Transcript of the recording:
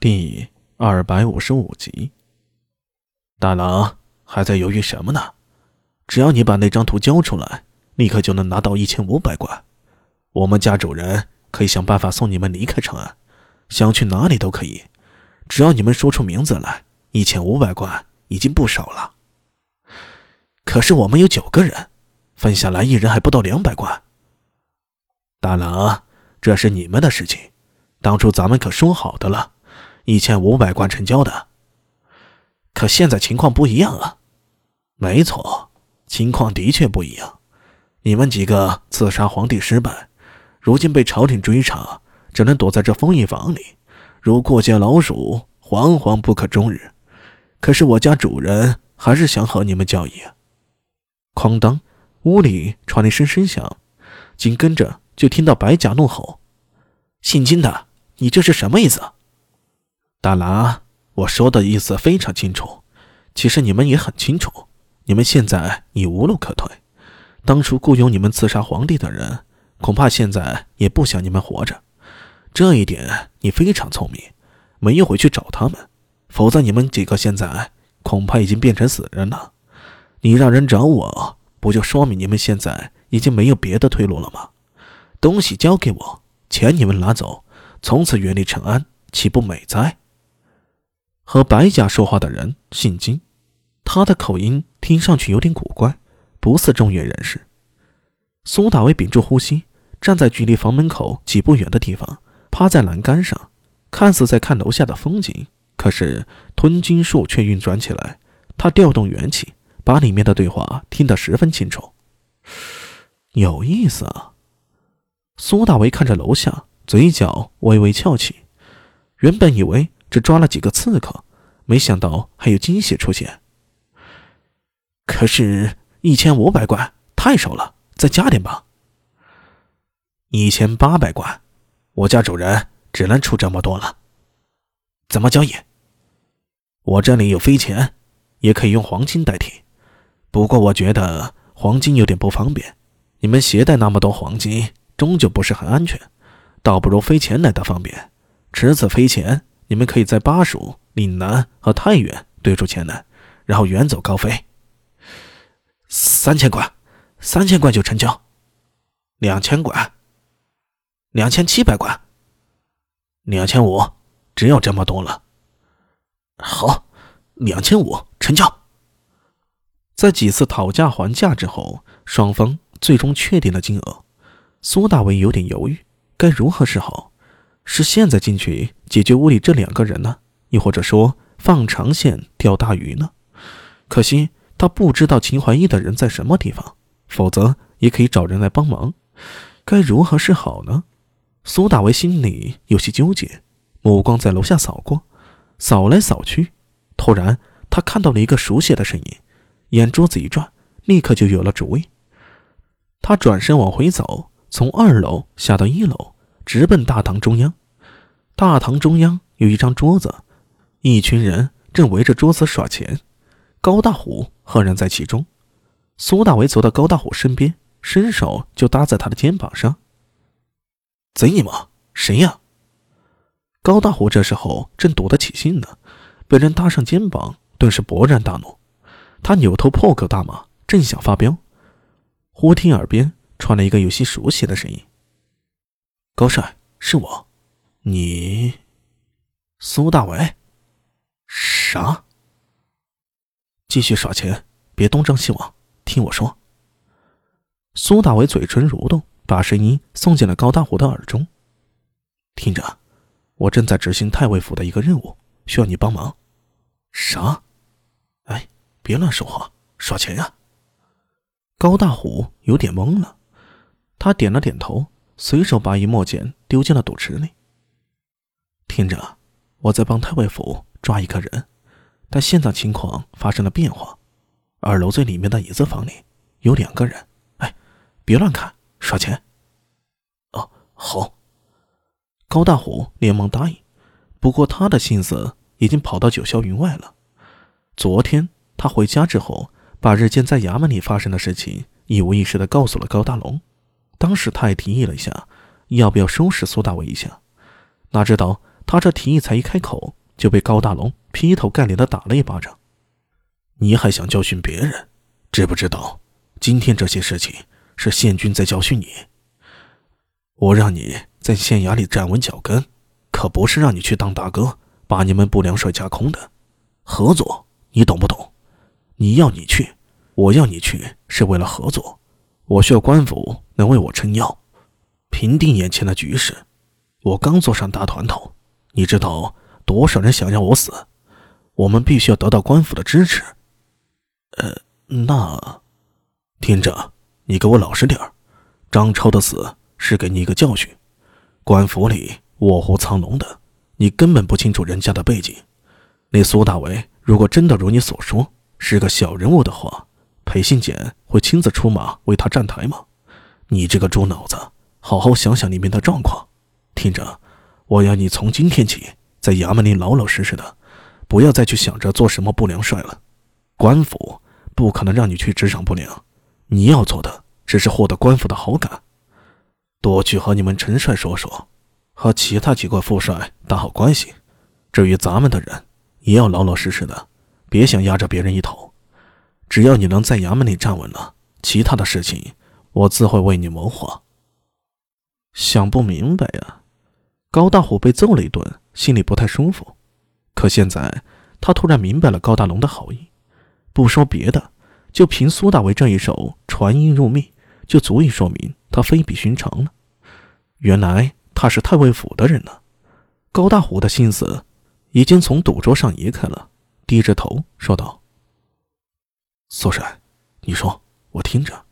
第二百五十五集，大郎还在犹豫什么呢？只要你把那张图交出来，立刻就能拿到一千五百贯。我们家主人可以想办法送你们离开长安，想去哪里都可以。只要你们说出名字来，一千五百贯已经不少了。可是我们有九个人，分下来一人还不到两百贯。大郎，这是你们的事情，当初咱们可说好的了。一千五百贯成交的，可现在情况不一样啊！没错，情况的确不一样。你们几个刺杀皇帝失败，如今被朝廷追查，只能躲在这封印房里，如过街老鼠，惶惶不可终日。可是我家主人还是想和你们交易。哐当，屋里传来一声声响，紧跟着就听到白甲怒吼：“姓金的，你这是什么意思？”大郎，我说的意思非常清楚，其实你们也很清楚，你们现在已无路可退。当初雇佣你们刺杀皇帝的人，恐怕现在也不想你们活着。这一点你非常聪明，没有回去找他们，否则你们几个现在恐怕已经变成死人了。你让人找我，不就说明你们现在已经没有别的退路了吗？东西交给我，钱你们拿走，从此远离长安，岂不美哉？和白甲说话的人姓金，他的口音听上去有点古怪，不似中原人士。苏大伟屏住呼吸，站在距离房门口几步远的地方，趴在栏杆上，看似在看楼下的风景，可是吞金术却运转起来。他调动元气，把里面的对话听得十分清楚。有意思啊！苏大为看着楼下，嘴角微微翘起，原本以为。只抓了几个刺客，没想到还有惊喜出现。可是，一千五百贯太少了，再加点吧。一千八百贯，我家主人只能出这么多了。怎么交易？我这里有飞钱，也可以用黄金代替。不过我觉得黄金有点不方便，你们携带那么多黄金，终究不是很安全，倒不如飞钱来的方便。持此飞钱。你们可以在巴蜀、岭南和太原兑出钱来，然后远走高飞。三千贯，三千贯就成交。两千贯，两千七百贯，两千五，只有这么多了。好，两千五成交。在几次讨价还价之后，双方最终确定了金额。苏大伟有点犹豫，该如何是好？是现在进去解决屋里这两个人呢，亦或者说放长线钓大鱼呢？可惜他不知道秦怀义的人在什么地方，否则也可以找人来帮忙。该如何是好呢？苏大为心里有些纠结，目光在楼下扫过，扫来扫去，突然他看到了一个熟悉的身影，眼珠子一转，立刻就有了主意。他转身往回走，从二楼下到一楼。直奔大堂中央，大堂中央有一张桌子，一群人正围着桌子耍钱，高大虎赫然在其中。苏大为走到高大虎身边，伸手就搭在他的肩膀上。贼你妈，谁呀？高大虎这时候正躲得起劲呢，被人搭上肩膀，顿时勃然大怒，他扭头破口大骂，正想发飙，忽听耳边传来一个有些熟悉的声音。高帅，是我，你，苏大伟，啥？继续耍钱，别东张西望，听我说。苏大伟嘴唇蠕动，把声音送进了高大虎的耳中。听着，我正在执行太尉府的一个任务，需要你帮忙。啥？哎，别乱说话，耍钱呀！高大虎有点懵了，他点了点头。随手把一墨简丢进了赌池里。听着，我在帮太尉府抓一个人，但现在情况发生了变化。二楼最里面的椅子房里有两个人。哎，别乱看，耍钱。哦，好。高大虎连忙答应。不过他的心思已经跑到九霄云外了。昨天他回家之后，把日间在衙门里发生的事情一五一十的告诉了高大龙。当时他也提议了一下，要不要收拾苏大伟一下？哪知道他这提议才一开口，就被高大龙劈头盖脸的打了一巴掌。你还想教训别人？知不知道，今天这些事情是县君在教训你。我让你在县衙里站稳脚跟，可不是让你去当大哥，把你们不良帅架空的。合作，你懂不懂？你要你去，我要你去，是为了合作。我需要官府能为我撑腰，平定眼前的局势。我刚坐上大团头，你知道多少人想让我死？我们必须要得到官府的支持。呃，那，听着，你给我老实点。张超的死是给你一个教训。官府里卧虎藏龙的，你根本不清楚人家的背景。那苏大为如果真的如你所说是个小人物的话，裴信简会亲自出马为他站台吗？你这个猪脑子，好好想想里面的状况。听着，我要你从今天起在衙门里老老实实的，不要再去想着做什么不良帅了。官府不可能让你去职场不良，你要做的只是获得官府的好感，多去和你们陈帅说说，和其他几个副帅打好关系。至于咱们的人，也要老老实实的，别想压着别人一头。只要你能在衙门里站稳了，其他的事情我自会为你谋划。想不明白呀！高大虎被揍了一顿，心里不太舒服。可现在他突然明白了高大龙的好意。不说别的，就凭苏大为这一手传音入密，就足以说明他非比寻常了。原来他是太尉府的人呢。高大虎的心思已经从赌桌上移开了，低着头说道：“苏帅，你说，我听着。”